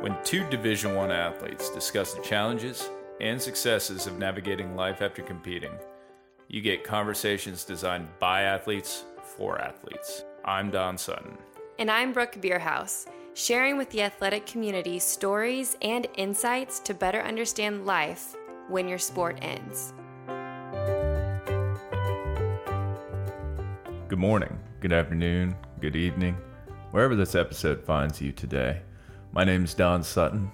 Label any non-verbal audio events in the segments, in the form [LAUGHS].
When two Division 1 athletes discuss the challenges and successes of navigating life after competing, you get conversations designed by athletes for athletes. I'm Don Sutton. And I'm Brooke beerhouse sharing with the athletic community stories and insights to better understand life when your sport ends. Good morning, good afternoon, good evening, wherever this episode finds you today. My name is Don Sutton.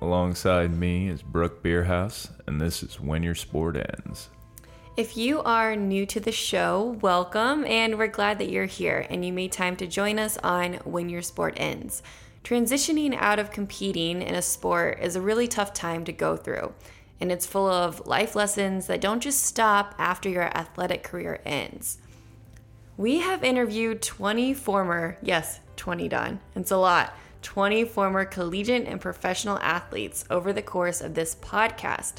Alongside me is Brooke Beerhouse, and this is When Your Sport Ends. If you are new to the show, welcome, and we're glad that you're here and you made time to join us on When Your Sport Ends. Transitioning out of competing in a sport is a really tough time to go through, and it's full of life lessons that don't just stop after your athletic career ends. We have interviewed 20 former, yes, 20 done, it's a lot 20 former collegiate and professional athletes over the course of this podcast.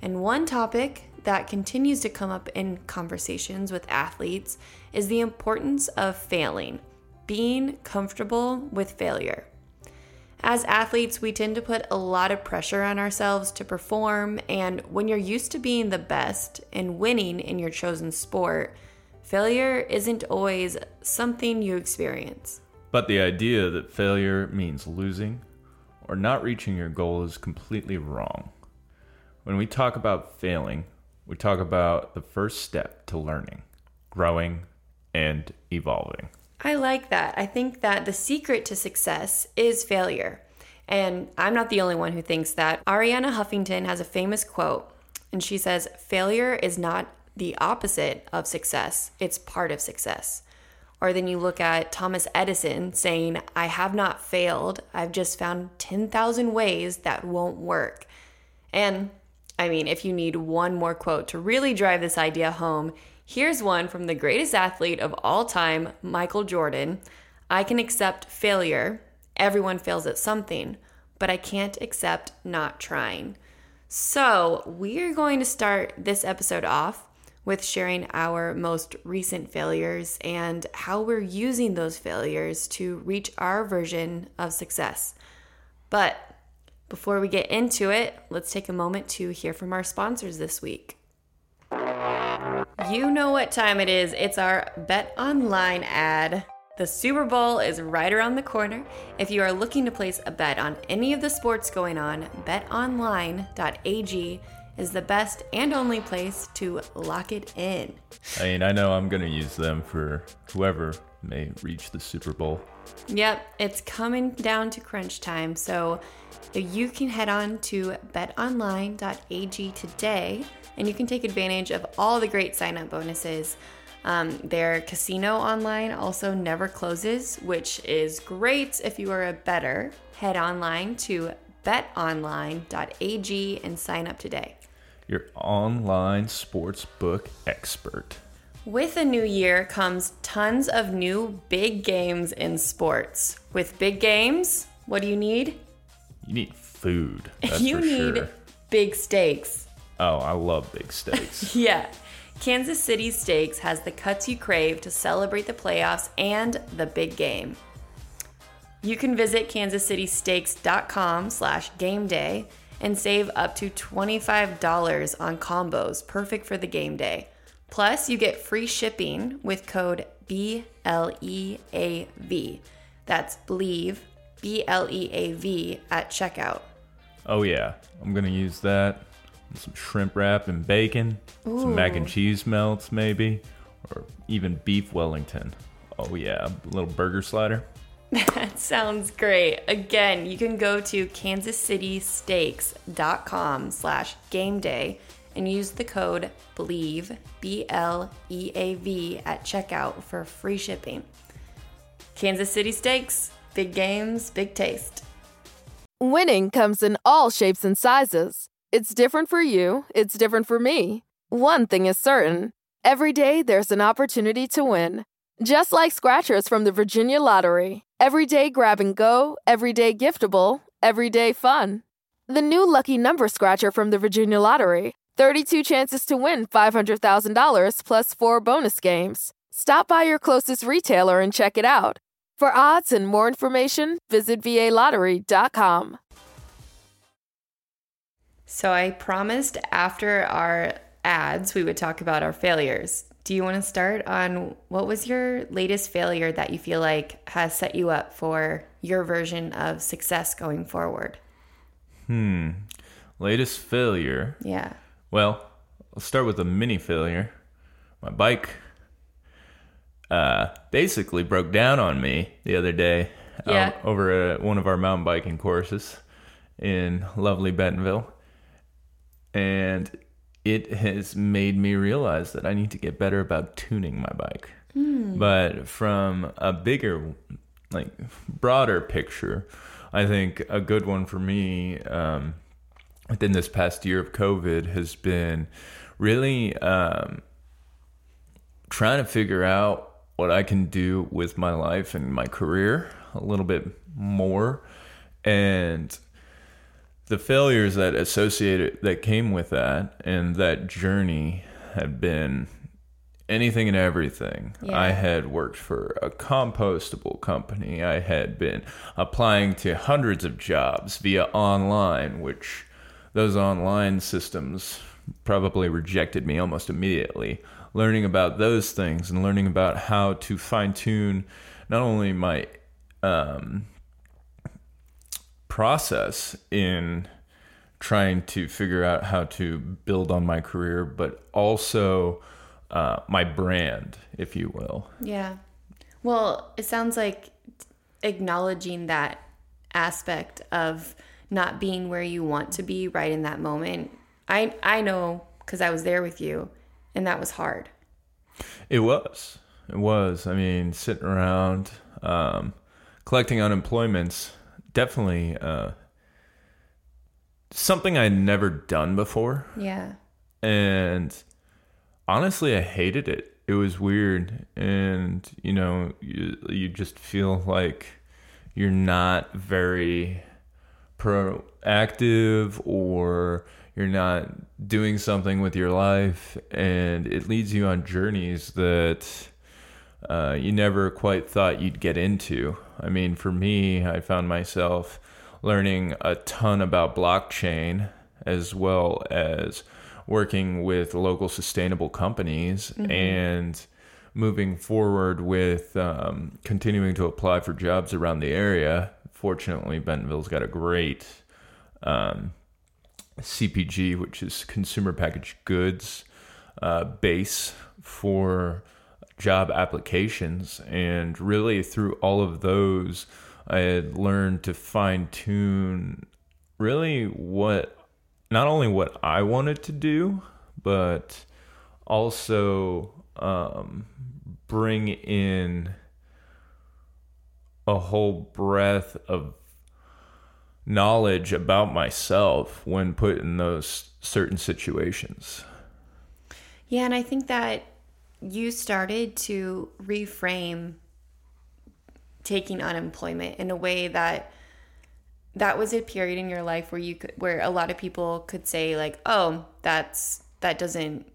And one topic that continues to come up in conversations with athletes is the importance of failing, being comfortable with failure. As athletes, we tend to put a lot of pressure on ourselves to perform, and when you're used to being the best and winning in your chosen sport, failure isn't always something you experience. But the idea that failure means losing or not reaching your goal is completely wrong. When we talk about failing, we talk about the first step to learning, growing, and evolving. I like that. I think that the secret to success is failure. And I'm not the only one who thinks that. Arianna Huffington has a famous quote, and she says, Failure is not the opposite of success, it's part of success. Or then you look at Thomas Edison saying, I have not failed. I've just found 10,000 ways that won't work. And I mean, if you need one more quote to really drive this idea home, here's one from the greatest athlete of all time, Michael Jordan. I can accept failure. Everyone fails at something, but I can't accept not trying. So, we're going to start this episode off with sharing our most recent failures and how we're using those failures to reach our version of success. But before we get into it, let's take a moment to hear from our sponsors this week. You know what time it is. It's our Bet Online ad. The Super Bowl is right around the corner. If you are looking to place a bet on any of the sports going on, betonline.ag is the best and only place to lock it in. I mean, I know I'm going to use them for whoever may reach the Super Bowl. Yep, it's coming down to crunch time. So you can head on to betonline.ag today and you can take advantage of all the great sign up bonuses. Um, their casino online also never closes, which is great if you are a better. Head online to betonline.ag and sign up today your online sports book expert. With a new year comes tons of new big games in sports. With big games, what do you need? You need food. [LAUGHS] you need sure. big steaks. Oh, I love big steaks. [LAUGHS] yeah. Kansas City Steaks has the cuts you crave to celebrate the playoffs and the big game. You can visit kansascitysteaks.com slash game day and save up to $25 on combos perfect for the game day. Plus, you get free shipping with code BLEAV. That's believe, B L E A V at checkout. Oh, yeah. I'm going to use that. Some shrimp wrap and bacon, Ooh. some mac and cheese melts, maybe, or even beef Wellington. Oh, yeah. A little burger slider. That sounds great. Again, you can go to kansascitysteaks.com slash game day and use the code BLEAV, B-L-E-A-V at checkout for free shipping. Kansas City Steaks, big games, big taste. Winning comes in all shapes and sizes. It's different for you, it's different for me. One thing is certain. Every day there's an opportunity to win. Just like scratchers from the Virginia Lottery. Everyday grab and go, everyday giftable, everyday fun. The new lucky number scratcher from the Virginia Lottery 32 chances to win $500,000 plus four bonus games. Stop by your closest retailer and check it out. For odds and more information, visit VALottery.com. So I promised after our ads we would talk about our failures. Do you want to start on what was your latest failure that you feel like has set you up for your version of success going forward? Hmm. Latest failure. Yeah. Well, I'll start with a mini failure. My bike uh, basically broke down on me the other day um, over at one of our mountain biking courses in lovely Bentonville. And it has made me realize that I need to get better about tuning my bike. But from a bigger, like broader picture, I think a good one for me um, within this past year of COVID has been really um, trying to figure out what I can do with my life and my career a little bit more. And the failures that associated that came with that and that journey had been anything and everything. Yeah. I had worked for a compostable company. I had been applying to hundreds of jobs via online, which those online systems probably rejected me almost immediately. Learning about those things and learning about how to fine tune not only my um, process in trying to figure out how to build on my career, but also uh, my brand, if you will. Yeah. Well, it sounds like acknowledging that aspect of not being where you want to be right in that moment. I I know cuz I was there with you and that was hard. It was. It was. I mean, sitting around um, collecting unemployments, definitely uh, something I'd never done before. Yeah. and honestly i hated it it was weird and you know you, you just feel like you're not very proactive or you're not doing something with your life and it leads you on journeys that uh, you never quite thought you'd get into. I mean, for me, I found myself learning a ton about blockchain as well as working with local sustainable companies and moving forward with um, continuing to apply for jobs around the area. Fortunately, Bentonville's got a great um, CPG, which is consumer packaged goods uh, base for job applications. And really, through all of those, I had learned to fine tune really what not only what I wanted to do, but also um, bring in a whole breadth of knowledge about myself when put in those certain situations. Yeah, and I think that you started to reframe taking unemployment in a way that that was a period in your life where you could where a lot of people could say like, "Oh, that's that doesn't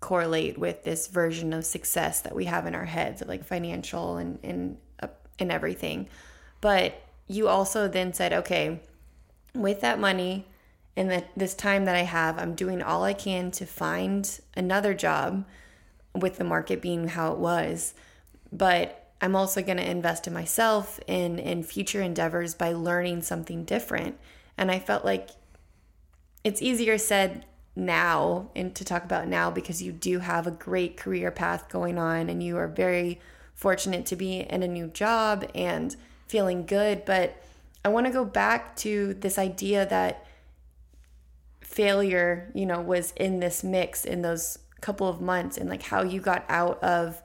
correlate with this version of success that we have in our heads of like financial and and uh, and everything." But you also then said, "Okay, with that money and that this time that I have, I'm doing all I can to find another job with the market being how it was. But I'm also going to invest in myself in in future endeavors by learning something different. And I felt like it's easier said now and to talk about now because you do have a great career path going on and you are very fortunate to be in a new job and feeling good, but I want to go back to this idea that failure, you know, was in this mix in those couple of months and like how you got out of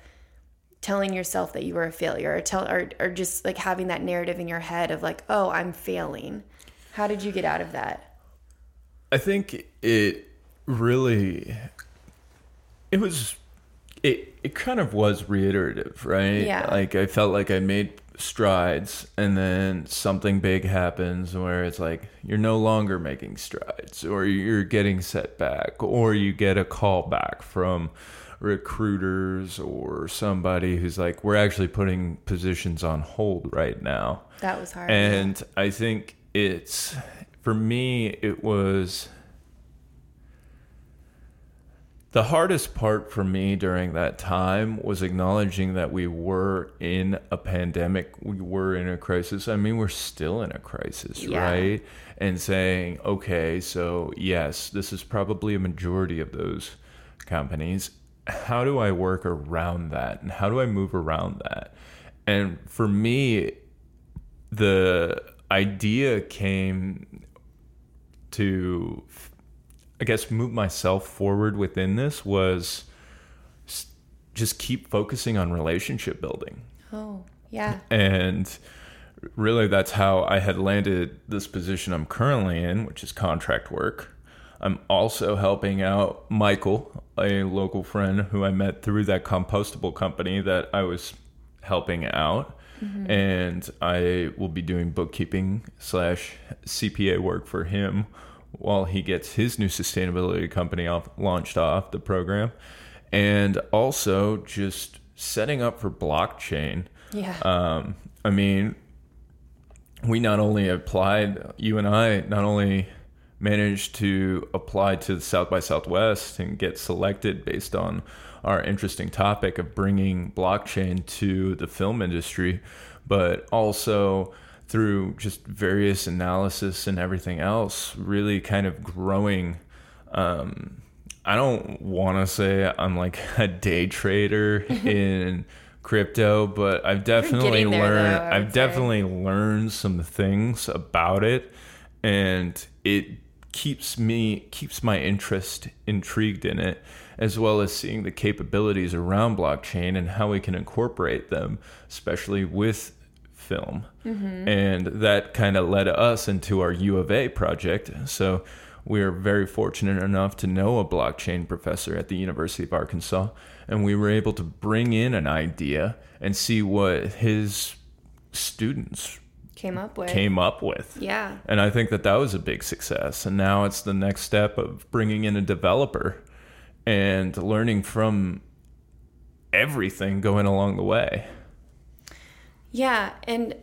telling yourself that you were a failure or tell or, or just like having that narrative in your head of like, oh, I'm failing. How did you get out of that? I think it really it was it it kind of was reiterative, right? Yeah. Like I felt like I made strides and then something big happens where it's like you're no longer making strides or you're getting set back or you get a call back from recruiters or somebody who's like we're actually putting positions on hold right now. That was hard. And I think it's for me, it was The hardest part for me during that time was acknowledging that we were in a pandemic, we were in a crisis. I mean, we're still in a crisis, Yeah. right? And saying, okay, so yes, this is probably a majority of those companies. How do I work around that? And how do I move around that? And for me, the idea came to I guess move myself forward within this was just keep focusing on relationship building. Oh, yeah. And really that's how I had landed this position I'm currently in, which is contract work. I'm also helping out Michael, a local friend who I met through that compostable company that I was helping out. Mm-hmm. And I will be doing bookkeeping slash CPA work for him while he gets his new sustainability company off launched off the program. And also just setting up for blockchain. Yeah. Um, I mean, we not only applied, you and I not only managed to apply to the South by Southwest and get selected based on our interesting topic of bringing blockchain to the film industry, but also through just various analysis and everything else, really kind of growing. Um, I don't want to say I'm like [LAUGHS] a day trader [LAUGHS] in crypto, but I've definitely there, learned. though, I've say. definitely learned some things about it, and it keeps me keeps my interest intrigued in it, as well as seeing the capabilities around blockchain and how we can incorporate them, especially with film. Mm-hmm. And that kind of led us into our U of A project. So we are very fortunate enough to know a blockchain professor at the University of Arkansas. And we were able to bring in an idea and see what his students Came up with. came up with. Yeah. And I think that that was a big success. And now it's the next step of bringing in a developer and learning from everything going along the way. Yeah, and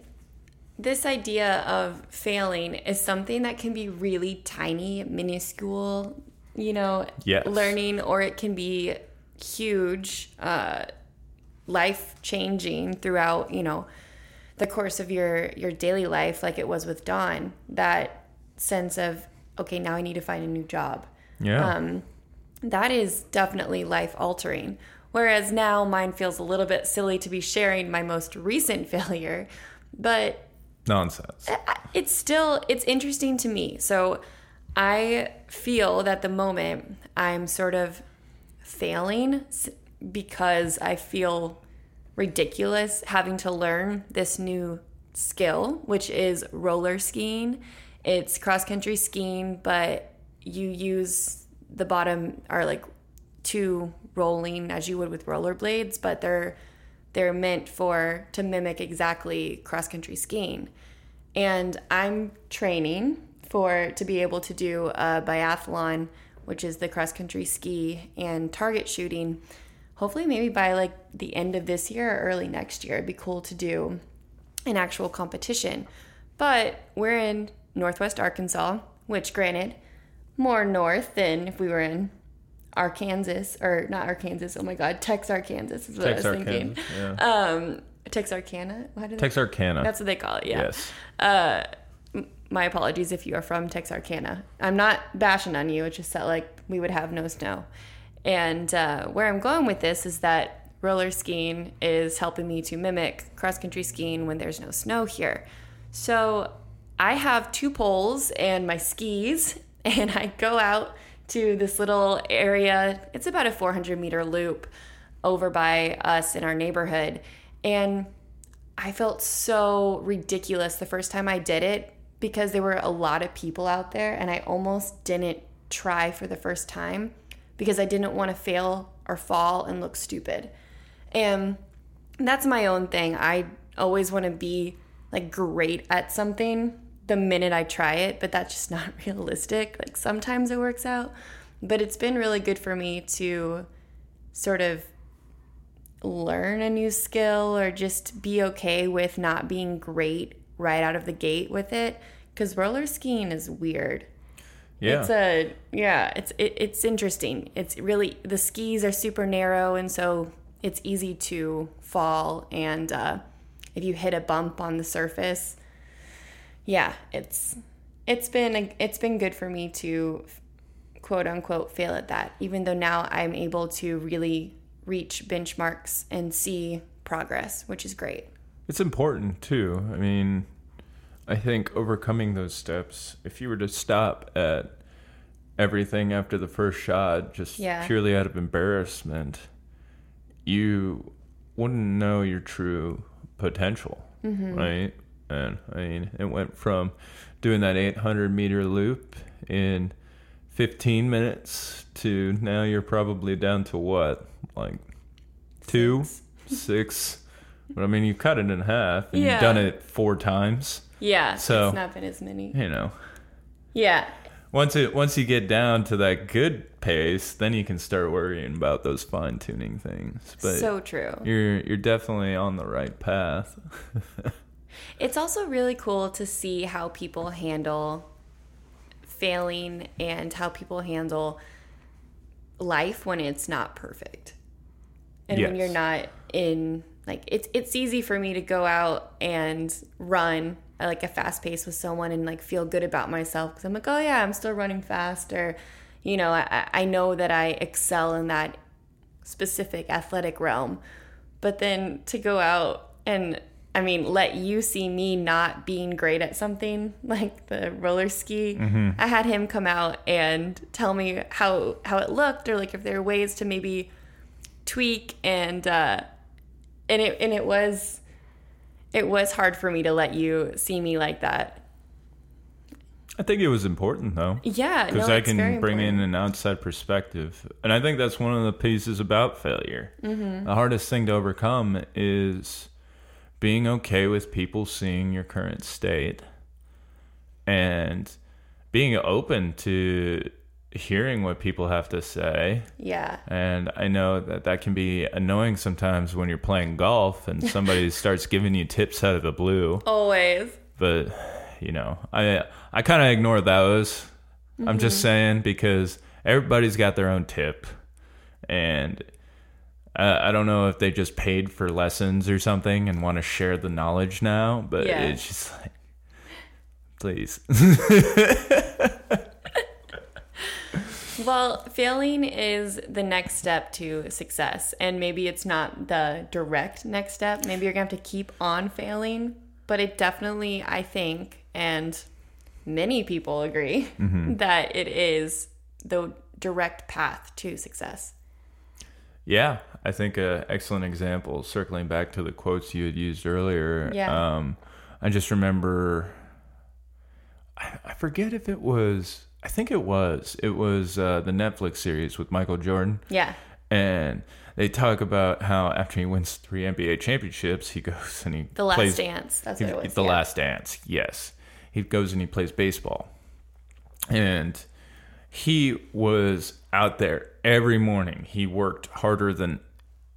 this idea of failing is something that can be really tiny, minuscule, you know, Yes. learning, or it can be huge, uh, life changing throughout, you know, the course of your your daily life, like it was with Don. That sense of okay, now I need to find a new job Yeah. um, that is definitely life altering. Whereas now mine feels a little bit silly to be sharing my most recent [LAUGHS] failure, but Nonsense. It's still it's interesting to me. So I feel that the moment I'm sort of failing because I feel ridiculous having to learn this new skill, which is roller skiing. It's cross country skiing, but you use the bottom are like two rolling as you would with rollerblades, but they're they're meant for to mimic exactly cross country skiing. And I'm training for to be able to do a biathlon, which is the cross country ski and target shooting. Hopefully, maybe by like the end of this year or early next year, it'd be cool to do an actual competition. But we're in Northwest Arkansas, which, granted, more north than if we were in Arkansas or not Arkansas. Oh my God, Texarkana is what I was thinking. Yeah. Um, Texarkana. Why they? Texarkana. That's what they call it. Yeah. Yes. Uh, my apologies if you are from Texarkana. I'm not bashing on you. It's just that like we would have no snow. And uh, where I'm going with this is that roller skiing is helping me to mimic cross country skiing when there's no snow here. So I have two poles and my skis, [LAUGHS] and I go out to this little area. It's about a 400 meter loop over by us in our neighborhood. And I felt so ridiculous the first time I did it because there were a lot of people out there and I almost didn't try for the first time because I didn't want to fail or fall and look stupid. And that's my own thing. I always want to be like great at something the minute I try it, but that's just [LAUGHS] not realistic. Like sometimes it works out, but it's been really good for me to sort of learn a new skill or just be okay with not being great right out of the gate with it because roller skiing is weird. Yeah. It's a yeah, it's it, it's interesting. It's really the skis are super narrow and so it's easy to fall and uh, if you hit a bump on the surface, yeah, it's it's been a, it's been good for me to quote unquote fail at that even though now I'm able to really reach benchmarks and see progress, which is great. It's important too. I mean, I think overcoming those steps, if you were to stop at everything after the first shot, just Yeah. purely out of embarrassment, you wouldn't know your true potential, mm-hmm. right? And I mean, it went from doing that 800 meter loop in 15 minutes to now you're probably down to what? Like two, six. But I mean, you cut it in half and Yeah. you've done it four times. Yeah, So- it's not been as many. You know, Yeah, once it once you get down to that good pace, then you can start worrying about those fine tuning things. But so true. you're you're definitely on the right path. [LAUGHS] It's also really cool to see how people handle failing and how people handle life when it's not perfect. And when you're not in like it's it's easy for me to go out and run at like a fast pace with someone and like feel good about myself because I'm like, oh yeah, I'm still running fast or you know, I, I know that I excel in that specific athletic realm. But then to go out and I mean, let you see me not being great at something [LAUGHS] like the roller ski. I had him come out and tell me how how it looked or like if there are ways to maybe tweak and uh and it and it was it was hard for me to let you see me like that. I think it was important though. Yeah, because no, I can bring in an outside perspective, and I think that's one of the pieces about failure. Mm-hmm. The hardest thing to overcome is being okay with people seeing your current state, and being open to hearing what people have to say. Yeah. And I know that that can be annoying sometimes when you're playing golf and [LAUGHS] somebody starts giving you tips out of the blue Always. but you know i i kind of ignore those i'm just mm-hmm. saying because everybody's got their own tip and I, I don't know if they just paid for lessons or something and want to share the knowledge now but Yeah. it's just like please [LAUGHS] Well, failing is the next step to success. And maybe it's not the direct next step. Maybe you're going to have to keep on failing. But it definitely, I think, and many people agree, [LAUGHS] mm-hmm. that it is the direct path to success. Yeah, I think an excellent example, circling back to the quotes you had used earlier. Yeah. Um, I just remember, I, I forget if it was, I think it was, it was uh, the Netflix series with Michael Jordan. Yeah. And they talk about how after he wins three NBA championships, he goes and he The last plays, dance. That's he- what it was. The yeah. Last Dance, yes. He goes and he plays baseball. And he was out there every morning. He worked harder than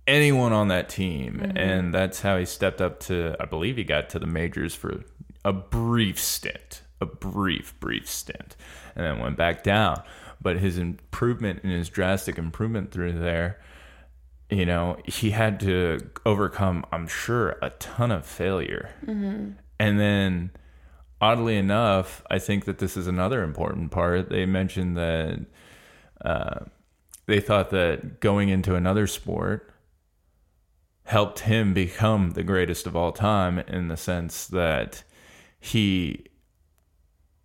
anyone on that team. Mm-hmm. And that's how he stepped up to, I believe he got to the majors for a brief stint, a brief, brief stint, and then went back down. But his improvement and his drastic improvement through there, you know, he had to overcome, I'm sure, a ton of failure. And then, oddly enough, I think that this is another important part. They mentioned that uh, they thought that going into another sport helped him become the greatest of all time in the sense that he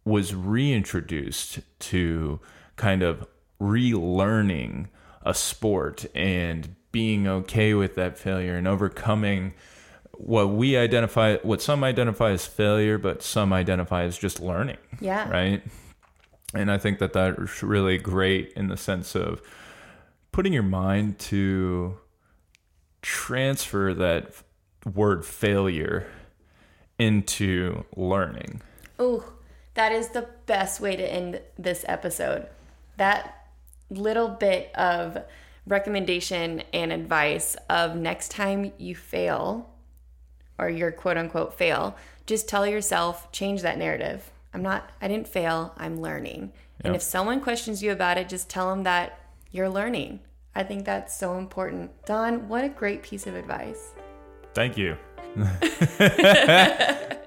was reintroduced to kind of relearning a sport and being okay with that failure and overcoming what we identify what some identify as failure but some identify as just learning Yeah. right and i think that that's really great in the sense of putting your mind to transfer that word failure into learning Oh, that is the best way to end this episode. That little bit of recommendation and advice of next time you fail or your quote unquote fail, just tell yourself, change that narrative. I'm not, I didn't fail, I'm learning. And if someone questions you about it, just tell them that you're learning. I think that's so important. Don, what a great piece of advice. Thank you. [LAUGHS]